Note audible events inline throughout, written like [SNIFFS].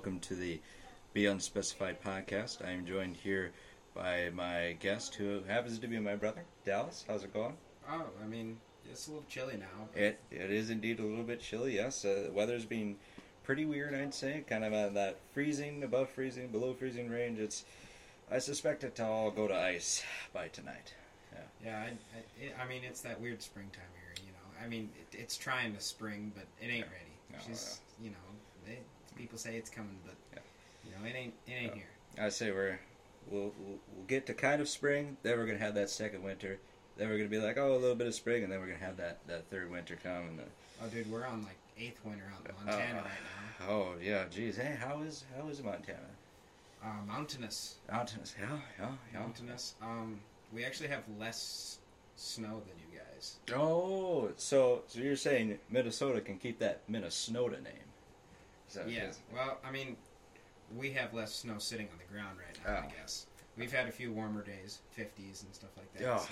Welcome to the Be Unspecified podcast. I am joined here by my guest, who happens to be my brother, Dallas. How's it going? Oh, I mean, it's a little chilly now. It it is indeed a little bit chilly. Yes, uh, the weather's been pretty weird. I'd say, kind of on that freezing, above freezing, below freezing range. It's. I suspect it to all go to ice by tonight. Yeah, I, I, I mean, it's that weird springtime here. You know, I mean, it, it's trying to spring, but it ain't ready. No, She's, you know, people say it's coming, but Yeah. you know, it ain't, it ain't Yeah. here. I say we're we'll, we'll we'll get to kind of spring. Then we're gonna have that second winter. Then we're gonna be like, oh, a little bit of spring, and then we're gonna have that, that third winter come. And the, Oh, dude, we're on like eighth winter out in Montana Oh. right now. oh yeah, geez, hey, how is how is Montana? Uh, mountainous, Mountainous, yeah, yeah, yeah. mountainous. Um, we actually have less snow than you guys. Oh, so so you're saying Minnesota can keep that Minnesota name? That- Yeah. Well, I mean, we have less snow sitting on the ground right now. Oh. I guess we've had a few warmer days, fifties and stuff like that. Yeah. so.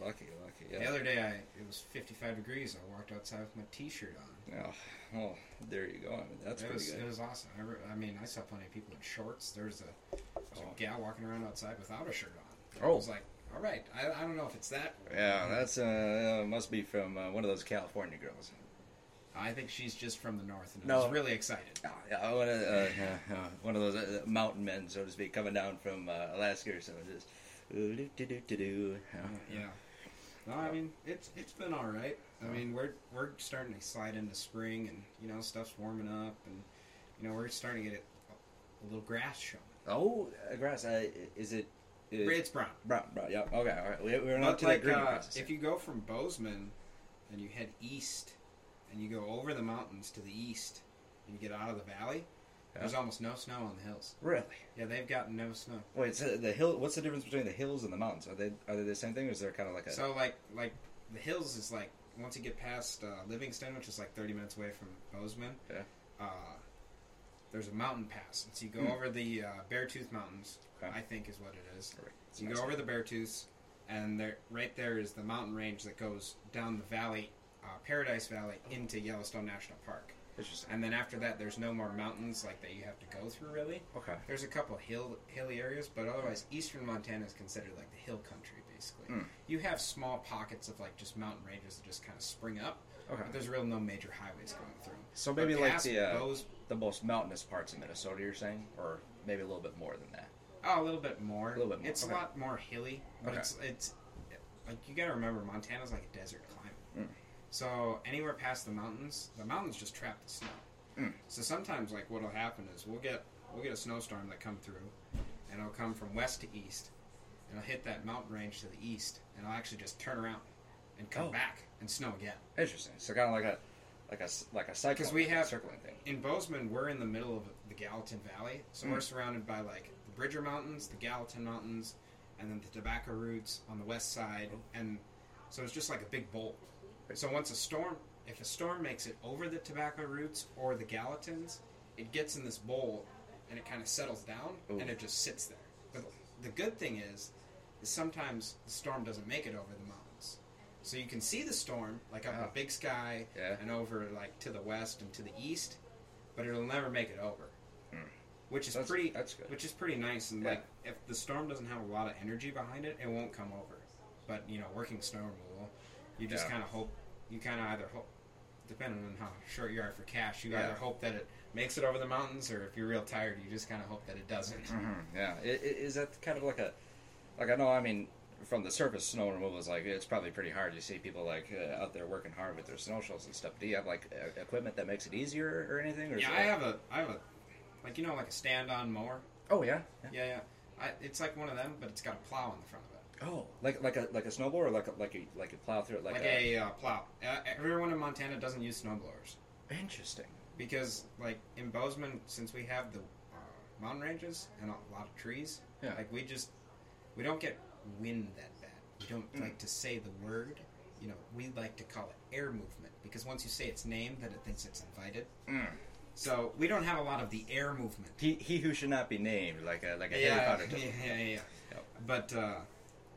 lucky, lucky. The other day, I it was 55 degrees. I walked outside with my T-shirt on. Oh, well, there you go. I mean, that's it pretty was good. it was awesome. I, re- I mean, I saw plenty of people in shorts. There's a, there's Oh. a gal walking around outside without a shirt on. Oh. I was like, all right. I, I don't know if it's that. Yeah, that's uh, uh, must be from uh, one of those California girls. I think she's just from the north and I was really excited. Oh, yeah, one of, uh, uh, uh, one of those uh, mountain men, so to speak, coming down from uh, Alaska or something. Just do do do do. Yeah. No, I mean it's it's been all right. I mean we're we're starting to slide into spring and you know stuff's warming up and you know we're starting to get a, a little grass showing. Oh, uh, grass. Uh, is it? Is, It's brown. brown, brown. Yeah. Okay. All right. We, we're not like, green uh, if you go from Bozeman and you head east and you go over the mountains to the east and you get out of the valley, Yeah. there's almost no snow on the hills. really? Yeah, they've got no snow. Wait. So the hill. What's the difference between the hills and the mountains? Are they are they the same thing, or is there kind of like a? So like like the hills is like once you get past uh, Livingston, which is like 30 minutes away from Bozeman. Yeah. Uh, there's a mountain pass. And so you go Hmm. over the uh, Beartooth Mountains, Okay. I think is what it is. Right. So you Nice. go over the Beartooths, and there, right there is the mountain range that goes down the valley, uh, Paradise Valley, into Yellowstone National Park. Interesting. And then after that, there's no more mountains like that you have to go through. Really, Okay. there's a couple hill hilly areas, but otherwise, eastern Montana is considered like the hill country. Basically, Mm. you have small pockets of like just mountain ranges that just kind of spring up, Okay. but there's real no major highways going through. So maybe like the uh, Bose- the most mountainous parts of Minnesota, you're saying, or maybe a little bit more than that. Oh, a little bit more. A little bit more, It's okay. a lot more hilly, but Okay. it's it's like you got to remember Montana's like a desert climate. Mm. So anywhere past the mountains, the mountains just trap the snow. Mm. So sometimes like what'll happen is we'll get we'll get a snowstorm that come through, and it'll come from west to east, and it'll hit that mountain range to the east, and it'll actually just turn around and come Oh. back and snow again. Interesting. So kind of like a like a like a cycle. 'Cause we have- circling thing. in Bozeman, we're in the middle of the Gallatin Valley, so Mm. we're surrounded by like the Bridger Mountains, the Gallatin Mountains, and then the Tobacco Roots on the west side, and so it's just like a big bowl. So once a storm, if a storm makes it over the Tobacco Roots or the Gallatins, it gets in this bowl and it kind of settles down Ooh. and it just sits there. But the good thing is, is sometimes the storm doesn't make it over the mountains. So you can see the storm, like up in Ah. the big sky, Yeah. and over like to the west and to the east, but it'll never make it over. Hmm. Which is That's- pretty that's good. which is pretty nice and Yeah. like if the storm doesn't have a lot of energy behind it, it won't come over. But you know, working snow removal, you just Yeah. kind of hope you kind of either hope depending on how short you are for cash, you Yeah. either hope that it makes it over the mountains or if you're real tired, you just kind of hope that it doesn't. hmm Yeah. I- i- Is that kind of like a like I know? I mean, from the surface, snow removal is like it's probably pretty hard. You see people like uh, out there working hard with their snowshoes and stuff. Do you have like uh, equipment that makes it easier or anything? Or Yeah, I like- have a I have a like you know like a stand-on mower. Oh yeah. yeah. Yeah, yeah. I, it's like one of them, but it's got a plow on the front of it. Oh, like like a like a snowblower, or like a, like a like a plow through it, like, Like, a, uh, plow. Uh, everyone in Montana doesn't use snowblowers Interesting. because, like in Bozeman, since we have the uh, mountain ranges and a lot of trees, Yeah. like we just we don't get wind that bad. We don't Mm. like to say the word. You know, we like to call it air movement because once you say its name, then it thinks it's invited. Mm. So we don't have a lot of the air movement. He he who should not be named, like a like a yeah, Harry Potter. yeah, [LAUGHS] yeah, yeah, yeah. Yep. But uh,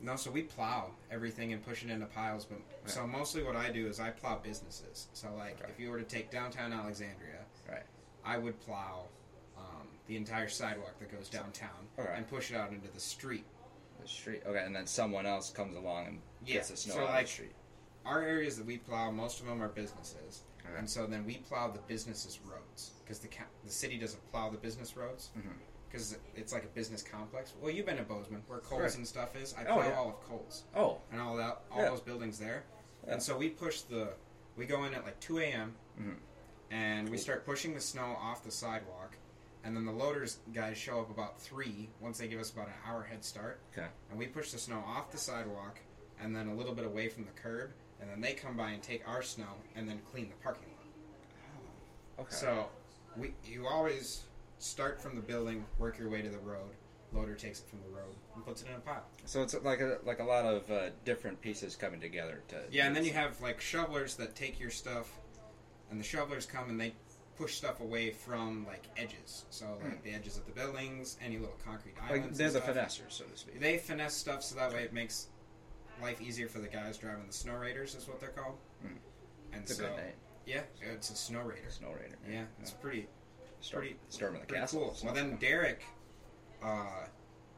no, so we plow everything and push it into piles. But so mostly what I do is I plow businesses. So like Right. if you were to take downtown Alexandria, Right. I would plow um, the entire sidewalk that goes downtown and push it out into the street. The street. Okay, and then someone else comes along and Yeah, gets the snow so out like- the street. Our areas that we plow, most of them are businesses, and so then we plow the businesses' roads because the ca- the city doesn't plow the business roads Mhm. Because it's like a business complex. Well, you've been to Bozeman where Kohl's Right. and stuff is. I Oh, plow yeah. all of Kohl's Oh, and all that, all Yeah. those buildings there, Yeah. and so we push the. We go in at like two a.m. Mhm. and we start pushing the snow off the sidewalk. And then the loaders guys show up about three once they give us about an hour head start. Okay. And we push the snow off the sidewalk and then a little bit away from the curb. And then they come by and take our snow and then clean the parking lot. okay. So we you always start from the building, work your way to the road. Loader takes it from the road and puts it in a pile. So it's like a like a lot of uh, different pieces coming together to. Yeah, and then you have like shovelers that take your stuff, and the shovelers come and they push stuff away from like edges. So like the edges of the buildings, any little concrete like islands. they're the finessers, so to speak. They finesse stuff so that way it makes life easier for the guys driving the snow raiders. Is what they're called. Mm. And It's a so good name, yeah, it's a snow raider. Snow Raider. Yeah, it's pretty Storm, pretty- the pretty castle. cool. Well, then Derek, uh,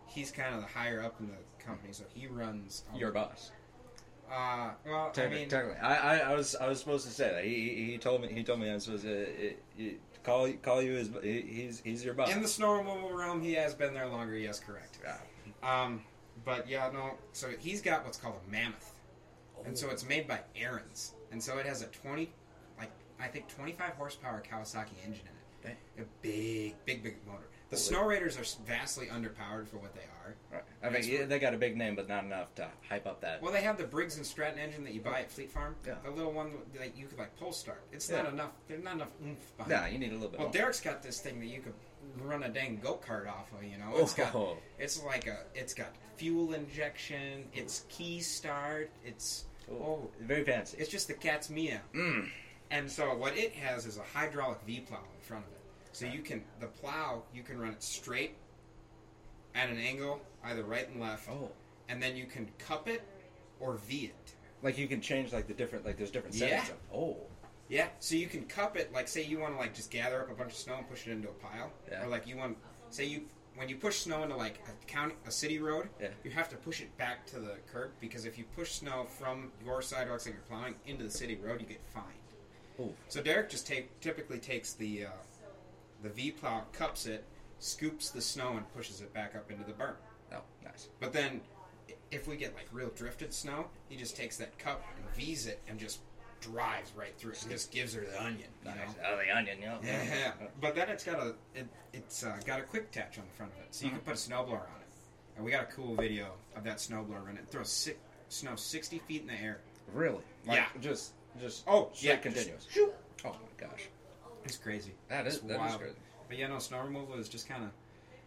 he's kind of the higher up in the company, so he runs. all- your boss. Uh, well, I mean, technically. I, I, I was I was supposed to say that. He, he, he told me he told me I was supposed to uh, uh, call call you his he, he's he's your boss. in the snow removal realm, he has been there longer. Yes, correct. Yeah. Um, but yeah, no. So he's got what's called a mammoth, and so it's made by Ariens, and so it has a twenty, like I think twenty-five horsepower Kawasaki engine in it. A big, big, big motor. The Holy- snow raiders are vastly underpowered for what they are. Right. I mean, yeah, they got a big name, but not enough to hype up that. Well, they have the Briggs and Stratton engine that you buy at Fleet Farm. Yeah. The little one that you could like pull start. It's Yeah. not enough. There's not enough oomph behind. Nah, you need a little bit. Well, more. Derek's got this thing that you could run a dang go kart off of. You know, it's got Oh. it's like a it's got fuel injection. It's key start. It's oh, very fancy. it's just the cat's meow. Mm. And so what it has is a hydraulic V plow in front of it. So you can the plow you can run it straight at an angle, either right and left, Oh, and then you can cup it or V it. like you can change like the different like there's different Yeah. settings. Of, oh, Yeah, so you can cup it like say you want to like just gather up a bunch of snow and push it into a pile, Yeah. or like you want say you when you push snow into like a county a city road, Yeah. you have to push it back to the curb because if you push snow from your sidewalks that you're plowing into the city road, you get fined. Ooh. So Derek just take, typically takes the uh, the V plow, cups it, scoops the snow, and pushes it back up into the berm. oh, nice. But then, if we get like real drifted snow, he just takes that cup and V's it and just drives right through it. And just gives her the onion. You Nice. know? Oh, the onion, know. Yeah, but then it's got a it, it's uh, got a quick attach on the front of it, so you can put a snowblower on it. And we got a cool video of that snowblower running. It throws si- snow sixty feet in the air. Really? Like, Yeah. Just, just. Oh, straight yeah, continuous. just shoot. Oh my gosh. It's crazy. That is It's that is wild. crazy. But yeah, no, snow removal is just kind of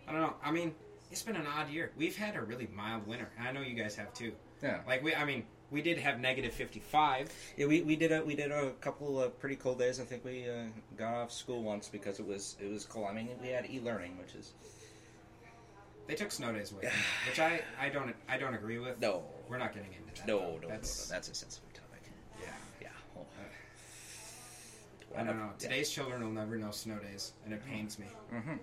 I don't know. I mean, it's been an odd year. We've had a really mild winter, and I know you guys have too. Yeah. Like we, I mean, we did have negative fifty five. Yeah, we, we did a we did a couple of pretty cold days. I think we uh, got off school once because it was it was cold. I mean, we had e learning, which is They took snow days away, [SIGHS] which I I don't I don't agree with. no, We're not getting into that. no, though. no, no, no, that's That's a sensitive topic. yeah. Yeah. Oh. I don't know. Today's children will never know snow days, and it pains me. Mm-hmm.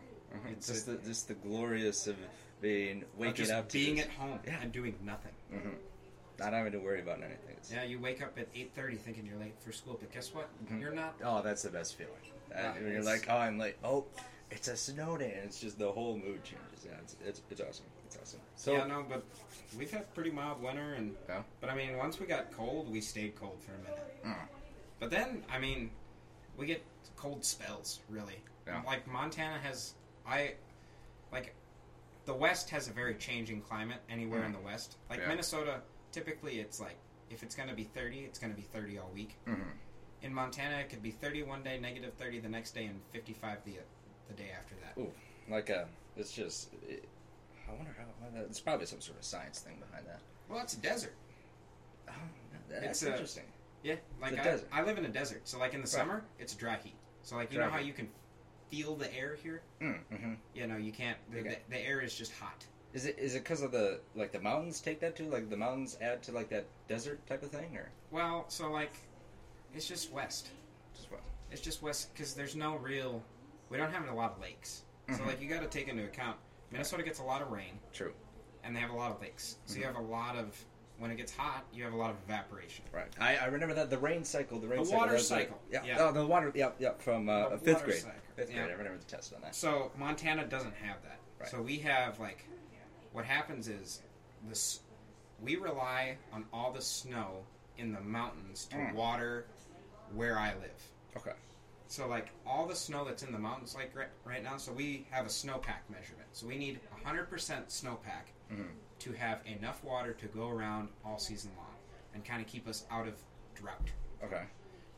It's Just a- the just the glorious of being waking up to being this. at home Yeah. and doing nothing. Mhm. not having to worry about anything. It's, Yeah, you wake up at eight thirty thinking you're late for school, but guess what? Mhm. You're not. Oh, that's the best feeling. Yeah, you're like, oh, I'm late. Oh, it's a snow day, and it's just the whole mood changes. Yeah, it's it's, it's awesome. It's awesome. So yeah, no, but we've had pretty mild winter, and Yeah. but I mean, once we got cold, we stayed cold for a minute. Mm. But then, I mean, we get cold spells. Really, Yeah. like Montana has. I like the West has a very changing climate anywhere in the West. Like Yeah. Minnesota, typically it's like if it's going to be thirty, it's going to be thirty all week. Mhm. In Montana, it could be thirty one day, negative thirty the next day, and fifty five the the day after that. Ooh, like uh, it's just. It, I wonder how. it's probably some sort of science thing behind that. Well, it's a desert. Oh, that's It's, interesting. Yeah, like I, desert. I live in a desert, so like in the Right. summer, it's dry heat. So like you Dry know how you can feel the air here. Mm, hmm You know, you can't. The, Okay. the, the air is just hot. Is it is it because of the like the mountains take that too? Like the mountains add to like that desert type of thing, or Well, so like, it's just west. just what? It's just west because there's no real. we don't have a lot of lakes. So Mhm. like you got to take into account Minnesota gets a lot of rain True. and they have a lot of lakes. So you Mhm. have a lot of when it gets hot, you have a lot of evaporation. Right. I, I remember that the rain cycle, the rain The cycle. water like- cycle, yeah. yeah. Oh, the water. Yeah. Yeah. From uh, fifth water grade. cycle, Fifth yeah. grade. I remember the test on that. So Montana doesn't have that. Right. So we have like what happens is this we rely on all the snow in the mountains to Mm. water where I live. Okay. So like all the snow that's in the mountains like right, right now, so we have a snowpack measurement. So we need 100% snowpack Mhm. To have enough water to go around all season long and kind of keep us out of drought. Okay.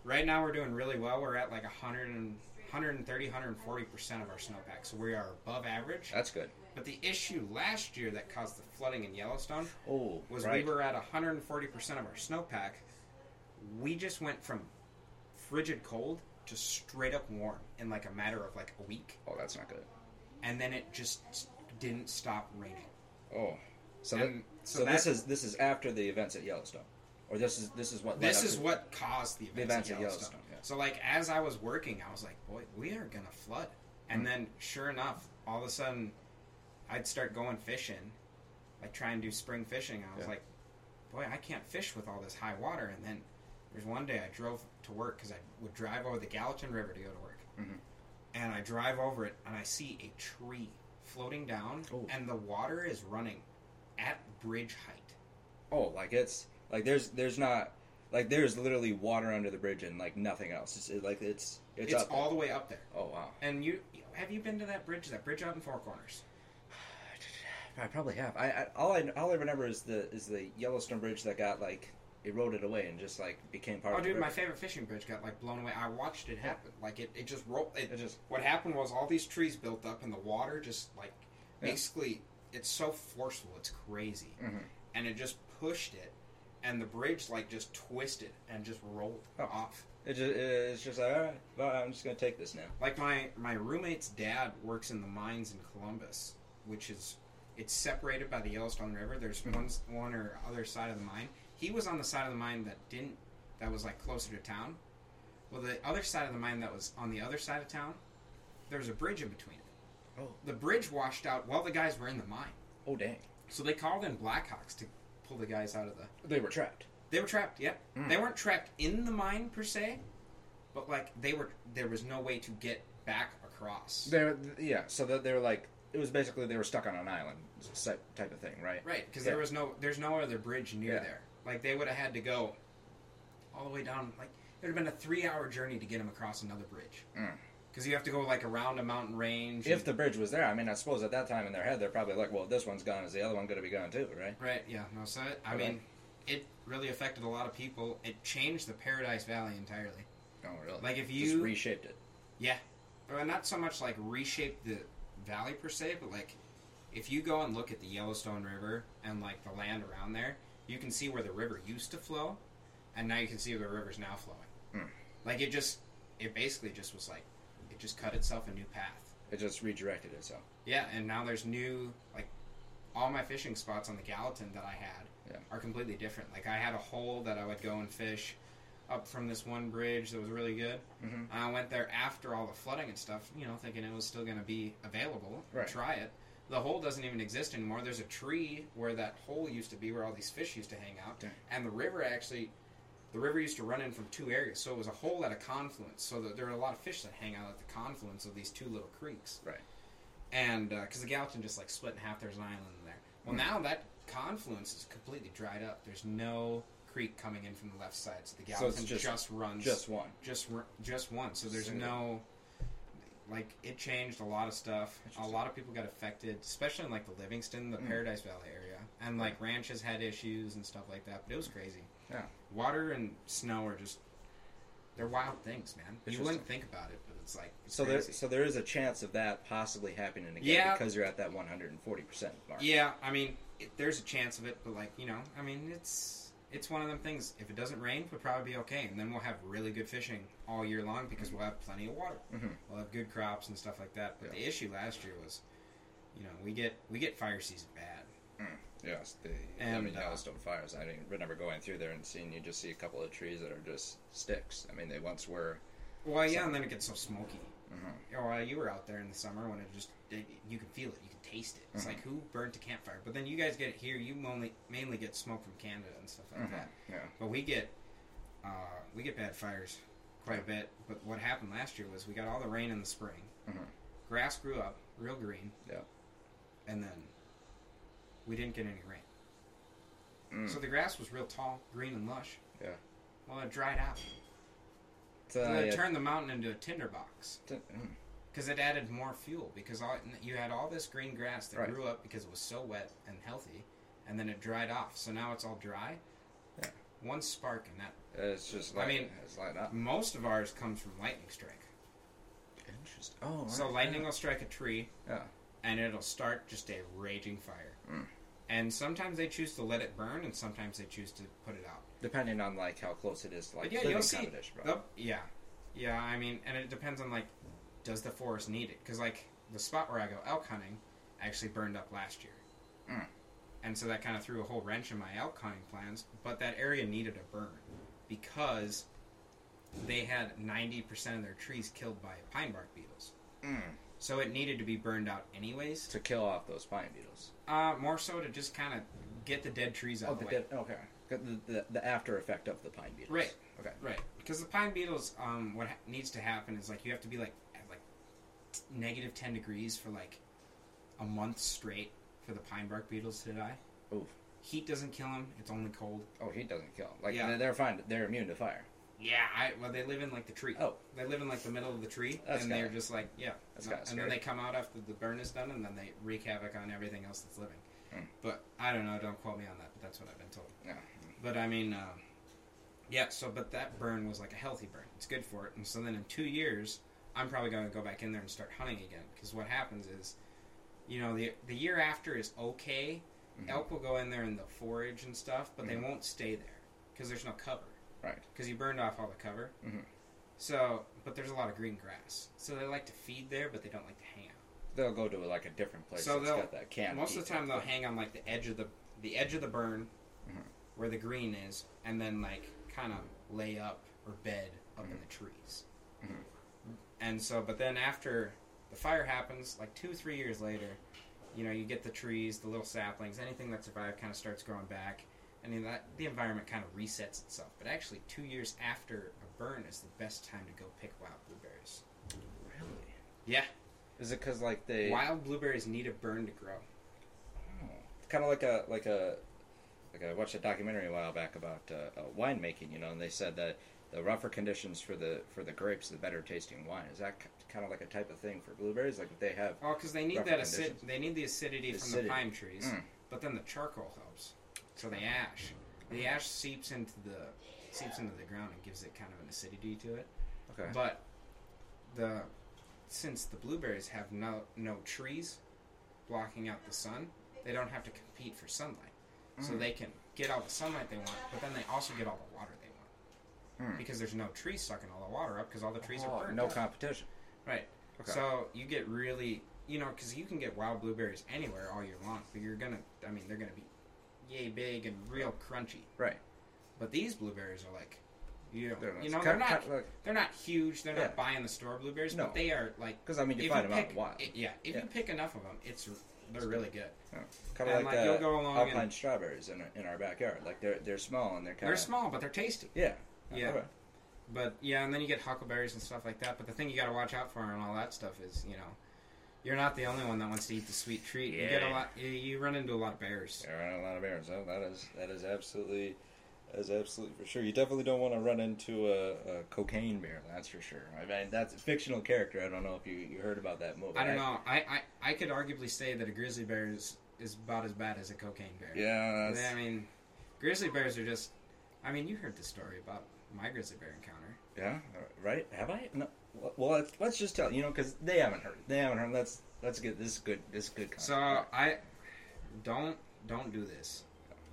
Right now we're doing really well. We're at like 100 and 130, 140% of our snowpack. So we are above average. That's good. But the issue last year that caused the flooding in Yellowstone Oh, was right. we were at 140% of our snowpack. We just went from frigid cold to straight up warm in like a matter of like a week. Oh, that's not good. And then it just didn't stop raining. Oh. So, that, so so, this that- is this is after the events at Yellowstone, or this is this is what This is what caused the events, events at at Yellowstone. Yellowstone, yeah. So like as I was working, I was like, boy, we are gonna flood. And Mm. then sure enough, all of a sudden, I'd start going fishing, like try and do spring fishing. I was Yeah. like, boy, I can't fish with all this high water. And then there's one day I drove to work because I would drive over the Gallatin River to go to work, Mhm. and I drive over it and I see a tree floating down, Oh. and the water is running at bridge height. Oh, like it's like there's there's not like there's literally water under the bridge and like nothing else. It's it, like it's it's, It's, all the way up there. oh wow. And you have you been to that bridge? That bridge out in Four Corners. [SIGHS] I probably have. I, I all I all I remember is the is the Yellowstone Bridge that got like eroded away and just like became part Oh, of the dude, my favorite fishing bridge got like blown away. I watched it happen. Like it, it just rolled. It, It just what happened was all these trees built up, and the water just like Yeah. basically it's so forceful. It's crazy, Mhm. and it just pushed it, and the bridge like just twisted and just rolled Oh. off. it just it's just like all right, well, I'm just gonna take this now. Like my my roommate's dad works in the mines in Columbus, which is it's separated by the Yellowstone River. There's Mhm. one one or other side of the mine. He was on the side of the mine that didn't that was like closer to town. Well, the other side of the mine that was on the other side of town, there was a bridge in between. Oh. The bridge washed out while the guys were in the mine. Oh dang, So they called in Blackhawks to pull the guys out of the. they were trapped. They were trapped. Yep. Mm. They weren't trapped in the mine per se, but like they were. There was no way to get back across. They were, yeah, so that they were like it was basically they were stuck on an island type of thing, right? Right, because Yeah. there was no, there's no other bridge near Yeah. there. Like they would have had to go all the way down. Like it would have been a three-hour journey to get them across another bridge. Mm. Because you have to go like around a mountain range. If and- the bridge was there, I mean, I suppose at that time in their head they're probably like, well, this one's gone, is the other one going to be gone too, right? right, yeah, no. So it, I Okay. mean, it really affected a lot of people. It changed the Paradise Valley entirely. Oh, really? Like if just you, reshaped it. Yeah. Well, not so much like reshape the valley per se, but like if you go and look at the Yellowstone River and like the land around there, you can see where the river used to flow, and now you can see where the river's now flowing. Hmm. Like it just, it basically just was like, just cut itself a new path. It just redirected itself. Yeah, and now there's new like all my fishing spots on the Gallatin that I had Yeah. are completely different. Like I had a hole that I would go and fish up from this one bridge that was really good. Mm-hmm. I went there after all the flooding and stuff, you know, thinking it was still going to be available. Right. Try it. The hole doesn't even exist anymore. There's a tree where that hole used to be, where all these fish used to hang out, Dang. and the river actually, the river used to run in from two areas. So it was a hole at a confluence. So there are a lot of fish that hang out at the confluence of these two little creeks. Right. And because the Gallatin just like split in half, there's an island in there. Well, Hmm. now that confluence is completely dried up. There's no creek coming in from the left side, so the So Gallatin it's just- just runs Just one. just just one. So there's Single. no like it changed a lot of stuff. A lot of people got affected, especially in like the Livingston, the Mm. Paradise Valley area, and like ranches had issues and stuff like that. But it was crazy. Yeah. Water and snow are just they're wild things, man. You wouldn't think about it, but it's like it's So there, so there is a chance of that possibly happening again Yeah. because you're at that 140 percent mark. Yeah, I mean, it, there's a chance of it, but like you know, I mean, it's it's one of them things. If it doesn't rain, we'll probably be okay, and then we'll have really good fishing all year long because we'll have plenty of water. hmm We'll have good crops and stuff like that. But Yeah. the issue last year was, you know, we get we get fire season bad. Yes, the I And, mean uh, Yellowstone fires. I mean, remember going through there and seeing you just see a couple of trees that are just sticks. I mean, they once were. Well, yeah, So- and then it gets so smoky. mhm. oh, you were out there in the summer when it just it, you can feel it, you can taste it. It's Mhm. like who burnt a campfire? But then you guys get it here. You mainly mainly get smoke from Canada and stuff like Mhm. that. Yeah. But we get uh, we get bad fires quite a bit. But what happened last year was we got all the rain in the spring. Mhm. Grass grew up real green. Yeah. And then we didn't get any rain. Mm. So the grass was real tall, green and lush. Yeah. Well, it dried out. So, and it yeah, turned the mountain into a tinderbox t- mm. because it added more fuel. Because all, you had all this green grass that Right. grew up because it was so wet and healthy, and then it dried off. So now it's all dry. Yeah. One spark, and that It's just I mean, it's lighting up. most of ours comes from lightning strike. Interesting. Oh, So lightning yeah. will strike a tree, Yeah. and it'll start just a raging fire. Mm. And sometimes they choose to let it burn, and sometimes they choose to put it out. Depending on like how close it is to like But yeah, you'll see. bro. They'll- yeah, yeah. I mean, and it depends on like, does the forest need it? Because like the spot where I go elk hunting actually burned up last year, Mm. and so that kind of threw a whole wrench in my elk hunting plans. But that area needed a burn because they had ninety percent of their trees killed by pine bark beetles. Mm. So it needed to be burned out anyways. To kill off those pine beetles. Uh, more so to just kind of get the dead trees out Oh, the the dead, okay. The, the, the after effect of the pine beetles. Right. Okay. Right, because the pine beetles, um, what ha- needs to happen is like you have to be like at like negative ten degrees for like a month straight for the pine bark beetles to die. Oof. Heat doesn't kill them; it's only cold. Oh, heat doesn't kill. Like Yeah. they're fine. They're immune to fire. Yeah, I, well, they live in like the tree. Oh. they live in like the middle of the tree, That's and they're just like yeah. that's no, kinda and then they come out after the burn is done, and then they wreak havoc on everything else that's living. Hmm. But I don't know. Don't quote me on that. But that's what I've been told. Yeah. But I mean, um, yeah. So, but that burn was like a healthy burn. It's good for it. And so then in two years, I'm probably going to go back in there and start hunting again. Because what happens is, you know, the the year after is okay. Mhm. Elk will go in there and they'll forage and stuff, but Mhm. they won't stay there because there's no cover. Right. Because you burned off all the cover. Mhm. So, but there's a lot of green grass. So they like to feed there, but they don't like to hang out. They'll go to like a different place So they'll- got that can. Most of the time, they'll hang on like the edge of the the edge of the burn, Mhm. where the green is, and then like kind of lay up or bed up in the trees. Mhm. And so, but then after the fire happens, like two three years later, you know, you get the trees, the little saplings, anything that survived kind of starts growing back, and mean, that the environment kind of resets itself. But actually, two years after a burn is the best time to go pick wild blueberries. Really? Yeah, Is it because like they? wild blueberries need a burn to grow. Oh. Kind of like a like a like I watched a documentary a while back about uh, uh, winemaking. You know, and they said that the rougher conditions for the for the grapes, the better tasting wine. Is that kind of like a type of thing for blueberries? Like they have Oh, because they need that acid. They need the acidity, from Acidity. the pine trees, Mm. but then the charcoal helps. So the ash, the ash seeps into the seeps into the ground and gives it kind of an acidity to it. okay, But the since the blueberries have no no trees blocking out the sun, they don't have to compete for sunlight. So Mm. they can get all the sunlight they want, but then they also get all the water they want Mm. because there's no trees sucking all the water up because all the trees Oh, are burned. no competition. Right. Okay. So you get really, you know, because you can get wild blueberries anywhere all year long, but you're gonna, I mean, they're gonna be yay big and real crunchy. Right. But these blueberries are like, you know, They're you know, they're not, kind they're not huge. They're Yeah. not buying the store blueberries, No. but they are like. Because I mean, you find you them out pick, wild. it- yeah, if Yeah. you pick enough of them, it's they're really good. Kind and, of like, like, uh, you'll go along alpine and- strawberries in, in our backyard. Like they're they're small and they're kind They're small, but they're tasty. Yeah. Yeah. But yeah, and then you get huckleberries and stuff like that. But the thing you got to watch out for and all that stuff is, you know, you're not the only one that wants to eat the sweet treat. You get a lot. You, you run into a lot of bears. There are a lot of bears. Oh, that is that is absolutely that is absolutely for sure. You definitely don't want to run into a, a cocaine bear. That's for sure. I mean, that's a fictional character. I don't know if you, you heard about that movie. I don't know. I, I, I could arguably say that a grizzly bear is, is about as bad as a cocaine bear. Yeah, that's, I mean, grizzly bears are just. I mean, you heard the story about my grizzly bear encounter. yeah, uh, right. Have I? No. Well, let's, let's just tell you know because they haven't heard. it. They haven't heard. Let's let's get this good. This is good. Content. So I don't don't do this.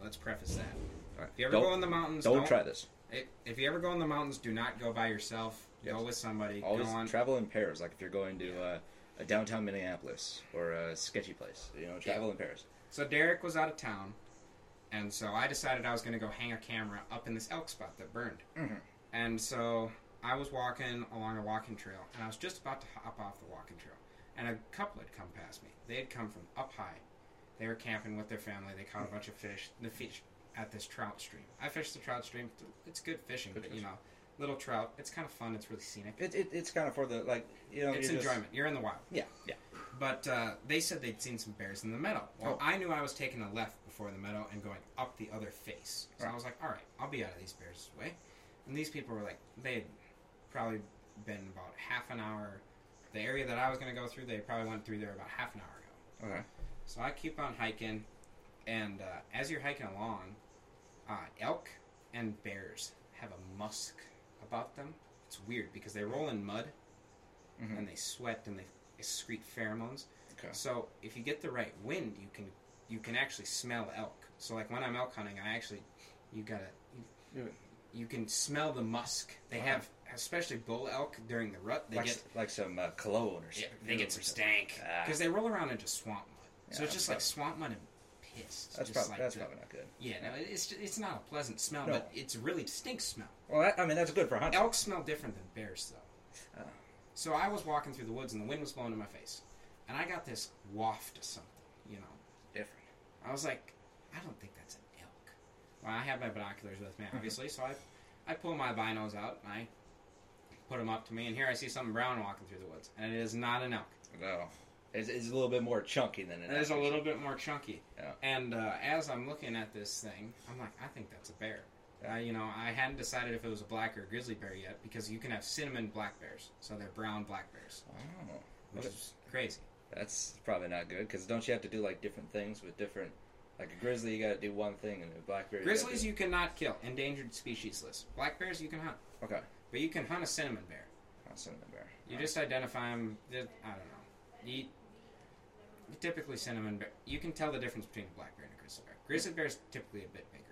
Let's preface that. Right. If you ever don't, go in the mountains, don't, try this. If, you ever go in the mountains, do not go by yourself. Go with somebody. Always go on. travel in pairs. Like if you're going to uh, a downtown Minneapolis or a sketchy place, you know, travel in pairs. So Derek was out of town, and so I decided I was going to go hang a camera up in this elk spot that burned. Mhm. And so I was walking along a walking trail, and I was just about to hop off the walking trail, and a couple had come past me. They had come from up high. They were camping with their family. They caught a bunch of fish. The fish at this trout stream. I fished the trout stream. It's good fishing, Good but you know, little trout. It's kind of fun. It's really scenic. It, it, it's kind of for the like you know. it's you just- enjoyment. You're in the wild. Yeah, yeah. But uh, they said they'd seen some bears in the meadow. Well, Oh. I knew I was taking a left before the meadow and going up the other face. So Right. I was like, all right, I'll be out of these bears' way. And these people were like, they had probably been about half an hour. The area that I was going to go through, they probably went through there about half an hour ago. Okay. So I keep on hiking, and uh, as you're hiking along, uh, elk and bears have a musk about them. It's weird because they roll in mud Mhm. and they sweat and they excrete pheromones. Okay. So if you get the right wind, you can you can actually smell elk. So like when I'm elk hunting, I actually you gotta you, you can smell the musk. They Wow. have especially bull elk during the rut. They like, get like some uh, cologne or yeah, something. they get some stank Ah. because they roll around into swamp mud. so it's just that's like swamp mud and piss. That's just probably like that's the- probably not good. yeah, no, it's it's not a pleasant smell, No. but it's a really distinct smell. Well, that, I mean that's good for hunting. Elk smell different than bears, though. Oh. So I was walking through the woods and the wind was blowing in my face, and I got this waft of something. You know, Different. I was like, I don't think that's an elk. Well, I have my binoculars with me, obviously, so I I pull my binos out and I put them up to me, and here I see something brown walking through the woods, and it is not an elk. No, it's, it's a little bit more chunky than an it It is a little bit more chunky. Yeah. And uh, as I'm looking at this thing, I'm like, I think that's a bear. Uh, you know, I hadn't decided if it was a black or a grizzly bear yet because you can have cinnamon black bears, so they're brown black bears, Oh, which Okay. is crazy. that's probably not good because don't you have to do like different things with different? Like a grizzly, you got to do one thing, and a black bear. Grizzlies you cannot kill, endangered species list. Black bears you can hunt, Okay. But you can hunt a cinnamon bear. Oh, cinnamon bear. You just identify them. I don't know. You, typically cinnamon bear. You can tell the difference between a black bear and a grizzly bear. Grizzly bear is typically a bit bigger.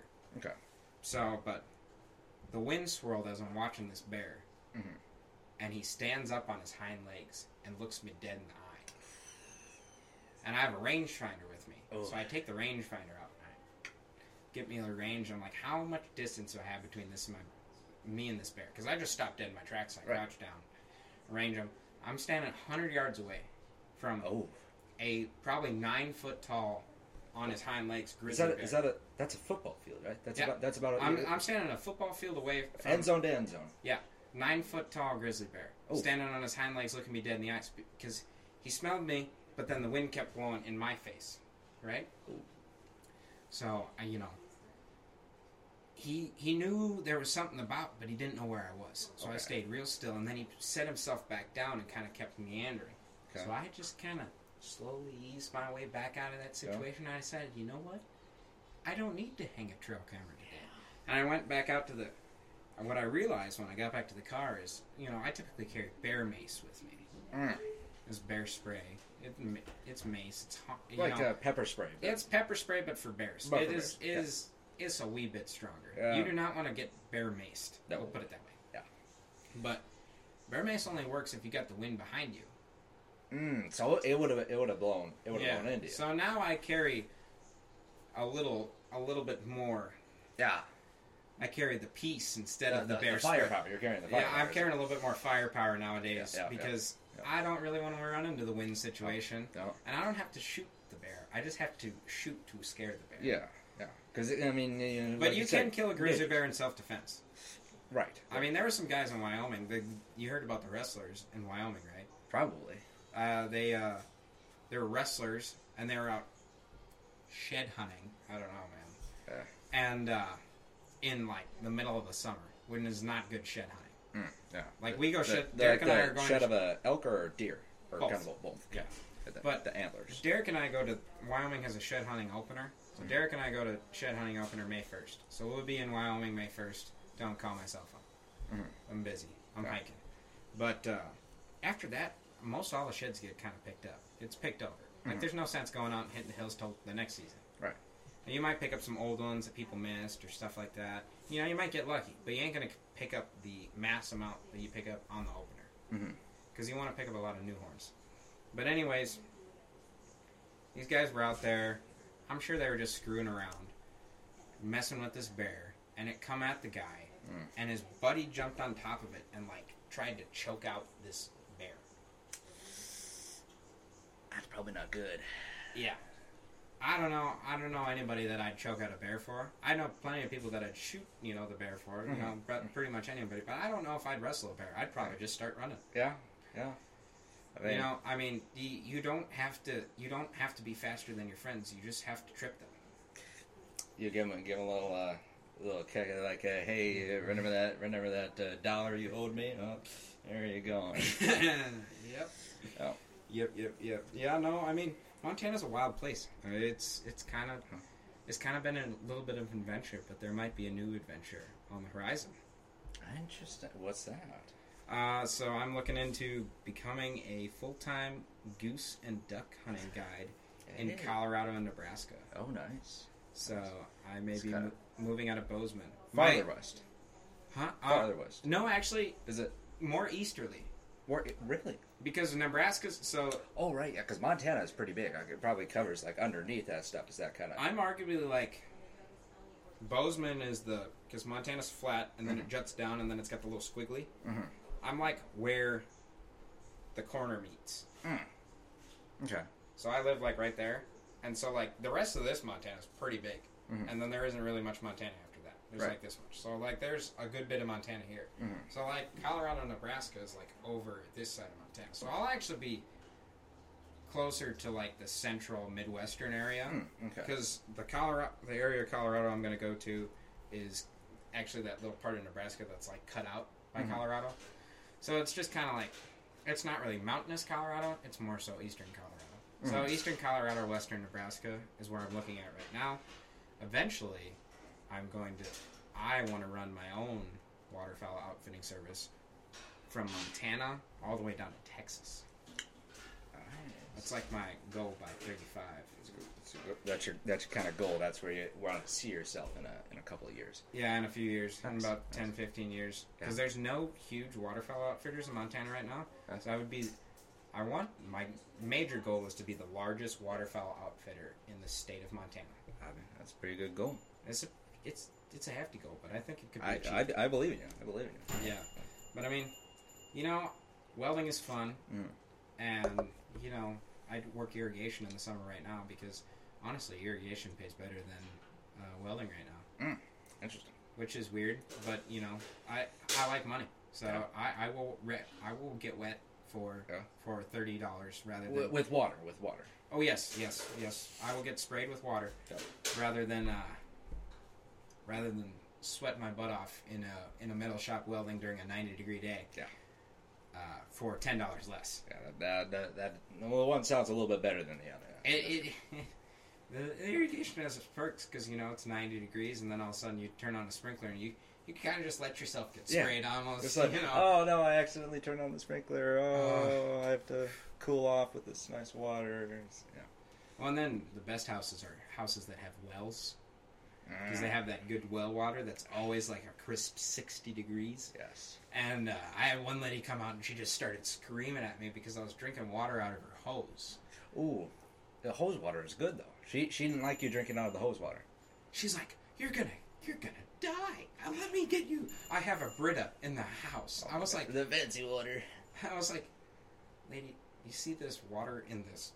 Okay. So, but the wind swirled as I'm watching this bear, Mhm. and he stands up on his hind legs and looks me dead in the eye. And I have a rangefinder with me, Oh. so I take the rangefinder out. And I get me the range. I'm like, how much distance do I have between this and my me and this bear? Because I just stopped dead in my tracks. I Right. crouched down, range him. I'm standing 100 yards away from Oh, a probably nine foot tall, on his hind legs is grizzly that a, bear. is that a that's a football field, right? That's Yeah. about that's about I'm, I'm standing a football field away from end zone to end zone. Yeah, nine foot tall grizzly bear Oh. standing on his hind legs looking me dead in the eyes because he smelled me but then the wind kept blowing in my face right Ooh. so I, you know he he knew there was something about but he didn't know where i was so i stayed real still and then he set himself back down and kind of kept meandering Okay. so i just kind of slowly eased my way back out of that Yeah. situation i decided you know what i don't need to hang a trail camera today and i went back out to the what I realized when I got back to the car is, you know, I typically carry bear mace with me. Mm. It's bear spray. It, it's mace. It's hot. You Like know, pepper spray. it's pepper spray, but for bears. But it for is bears, is is a wee bit stronger. Yeah. You do not want to get bear maced. No. We'll put it that way. Yeah. But bear mace only works if you got the wind behind you. Mm, so it would have it would have blown it would have yeah. blown into you. So now I carry a little a little bit more. yeah, I carry the piece instead of the, the, bear the spray. firepower. You're carrying the fire. Yeah, I'm carrying a little bit more firepower nowadays Yeah, because. I don't really want to run into the wind situation, No. and I don't have to shoot the bear. I just have to shoot to scare the bear. Yeah. Because I mean, you know, But like you said, can kill a grizzly bear in self-defense. Right. I mean, there were some guys in Wyoming. That, you heard about the wrestlers in Wyoming, right? probably. Uh, they uh, they were wrestlers, and they were out shed hunting. I don't know, man. Yeah. And uh, in like the middle of the summer, when it's not good shed hunting. Mm, yeah. Like we go The, shed. the, Derek and I the are going. shed of a elk or a deer, or Both. kind of both. Yeah. The, But- the antlers. Derek and I go to Wyoming has a shed hunting opener. So Mm-hmm. Derek and I go to shed hunting opener May first. So we'll be in Wyoming May first. Don't call my cell phone. Mhm. I'm busy. I'm Yeah. hiking. But uh, after that, most all the sheds get kind of picked up. It's picked over. Like Mhm. there's no sense going out and hitting the hills till the next season. Right. And you might pick up some old ones that people missed or stuff like that. You know, you might get lucky, but you ain't gonna pick up the mass amount that you pick up on the opener because you want to pick up a lot of new horns. But anyways, these guys were out there. I'm sure they were just screwing around, messing with this bear, and it come at the guy, Mm. and his buddy jumped on top of it and like tried to choke out this bear. That's probably not good. Yeah. I don't know. I don't know anybody that I'd choke out a bear for. I know plenty of people that I'd shoot, you know, the bear for. You know, pretty much anybody. But I don't know if I'd wrestle a bear. I'd probably just start running. Yeah, yeah. I mean, you know, I mean, you, you don't have to. You don't have to be faster than your friends. You just have to trip them. you give them give him a little uh, little kick like, uh, hey, remember that remember that uh, dollar you owed me? Oh, there you go. [LAUGHS] yep. Oh. Yep. Yep. Yep. Yeah. No. I mean, Montana's a wild place. Uh, It's it's kind of it's kind of been a little bit of an adventure, but there might be a new adventure on the horizon. Interesting. What's that? Uh, so I'm looking into becoming a full-time goose and duck hunting guide in Colorado and Nebraska. Oh, nice. So I may It's be mo- moving out of Bozeman. Farther My- west. huh? Uh, Farther west. no, actually, Is it? more easterly Where, really? because Nebraska's. So Oh, right. Yeah, because Montana is pretty big. It probably covers like underneath that stuff. Is that kind of? I'm arguably like Bozeman is the because Montana's flat and then it juts down and then it's got the little squiggly. Mhm. I'm like where the corner meets. Okay. So I live like right there, and so like the rest of this Montana is pretty big, Mhm. and then there isn't really much Montana after that. There's Right. like this much. So like there's a good bit of Montana here. Mhm. So like Colorado, Nebraska is like over this side of Montana. So I'll actually be closer to like the central Midwestern area Mm, okay. because the Colorado, the area of Colorado I'm going to go to is actually that little part of Nebraska that's like cut out by Mhm. Colorado. So it's just kind of like it's not really mountainous Colorado; it's more so eastern Colorado. So Mhm. eastern Colorado, western Nebraska is where I'm looking at right now. Eventually, I'm going to. I want to run my own waterfowl outfitting service from Montana all the way down to Texas. That's like my goal by 35. That's your that's your kind of goal. That's where you want to see yourself in a in a couple of years. Yeah, in a few years, in Nice, about 10, 15 years. Because Yeah. there's no huge waterfowl outfitters in Montana right now. Nice. So I would be, I want, my major goal is to be the largest waterfowl outfitter in the state of Montana. I mean, that's a pretty good goal. It's a, it's, it's a hefty goal, but I think it could be I, achieved. I, I believe in you. I believe in you. Yeah. But I mean, you know, welding is fun. Mm. And, you know, I work irrigation in the summer right now because, honestly, irrigation pays better than uh, welding right now. Interesting. which is weird, but you know, I I like money, so Yeah. I, I will re- I will get wet for Yeah. for thirty dollars rather than With, with water, with water. oh yes yes yes I will get sprayed with water Yep. rather than uh, rather than sweat my butt off in a in a metal shop welding during a ninety degree day. Yeah. Uh, for ten dollars less. Yeah, that, that, that, that well, one sounds a little bit better than the other. It, it the, the irrigation has its perks because you know it's ninety degrees, and then all of a sudden you turn on a sprinkler and you you kind of just let yourself get Yeah. sprayed almost. It's like, you know. oh no, I accidentally turned on the sprinkler. Oh, I have to cool off with this nice water. It's- Yeah. Well, and then the best houses are houses that have wells because Mm. they have that good well water that's always like a crisp 60 degrees. Yes. And uh, I had one lady come out and she just started screaming at me because I was drinking water out of her hose. Ooh, the hose water is good though. She she didn't like you drinking out of the hose water. She's like, "You're gonna, you're gonna die. Let me get you." I have a Brita in the house. I was like, the fancy water. I was like, lady, you see this water in this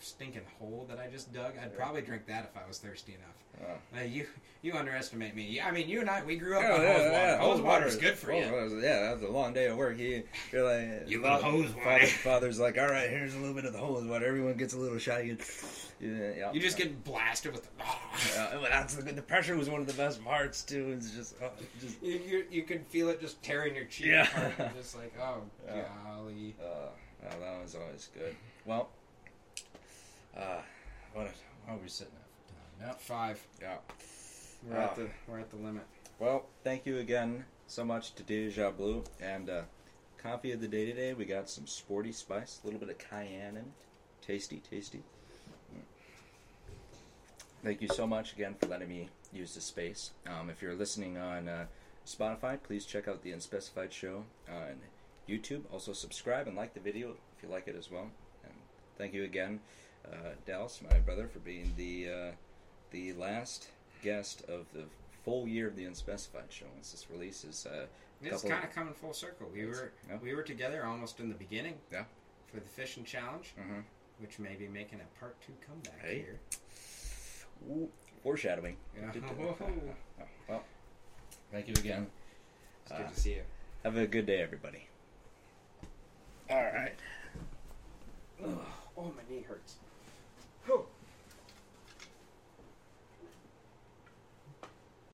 stinking hole that I just dug? I'd probably drink that if I was thirsty enough. Oh. Uh, you you underestimate me. I mean, you and I we grew up Yeah, on yeah, hose water. yeah, Hose water is good for you. is- yeah, that was a long day of work. You, you're like, You love hose water. Father, father's like, all right, here's a little bit of the hose water. Everyone gets a little shot. You, [SNIFFS] yeah. You just get blasted with the. That's the, the pressure was one of the best parts too. It's just, oh, just You, you, you could feel it just tearing your cheek Yeah. apart. [LAUGHS] Just like, oh, Yeah. golly. uh, oh, that was always good. Well, uh, what, what are we sitting at for time? Five. Yeah. We're at Ah. the we're at the limit. Well, thank you again so much to Deja Blue and uh, coffee of the day today. We got some sporty spice, a little bit of cayenne in it. Tasty, tasty. Mm. Thank you so much again for letting me use the space. Um, if you're listening on uh, Spotify, please check out the Unspecified Show on YouTube. Also, subscribe and like the video if you like it as well. And thank you again, uh, Dallas, my brother, for being the uh, the last guest of the full year of the Unspecified Show. Once this release is, uh, it's kind of coming full circle. We were yeah. we were together almost in the beginning. Yeah. For the fishing challenge, mm-hmm. which may be making a part two comeback hey. here. Ooh, foreshadowing. [LAUGHS] [LAUGHS] Well, thank you again. It's good uh, to see you. Have a good day, everybody. All right. Ugh. Oh, my knee hurts. Whew.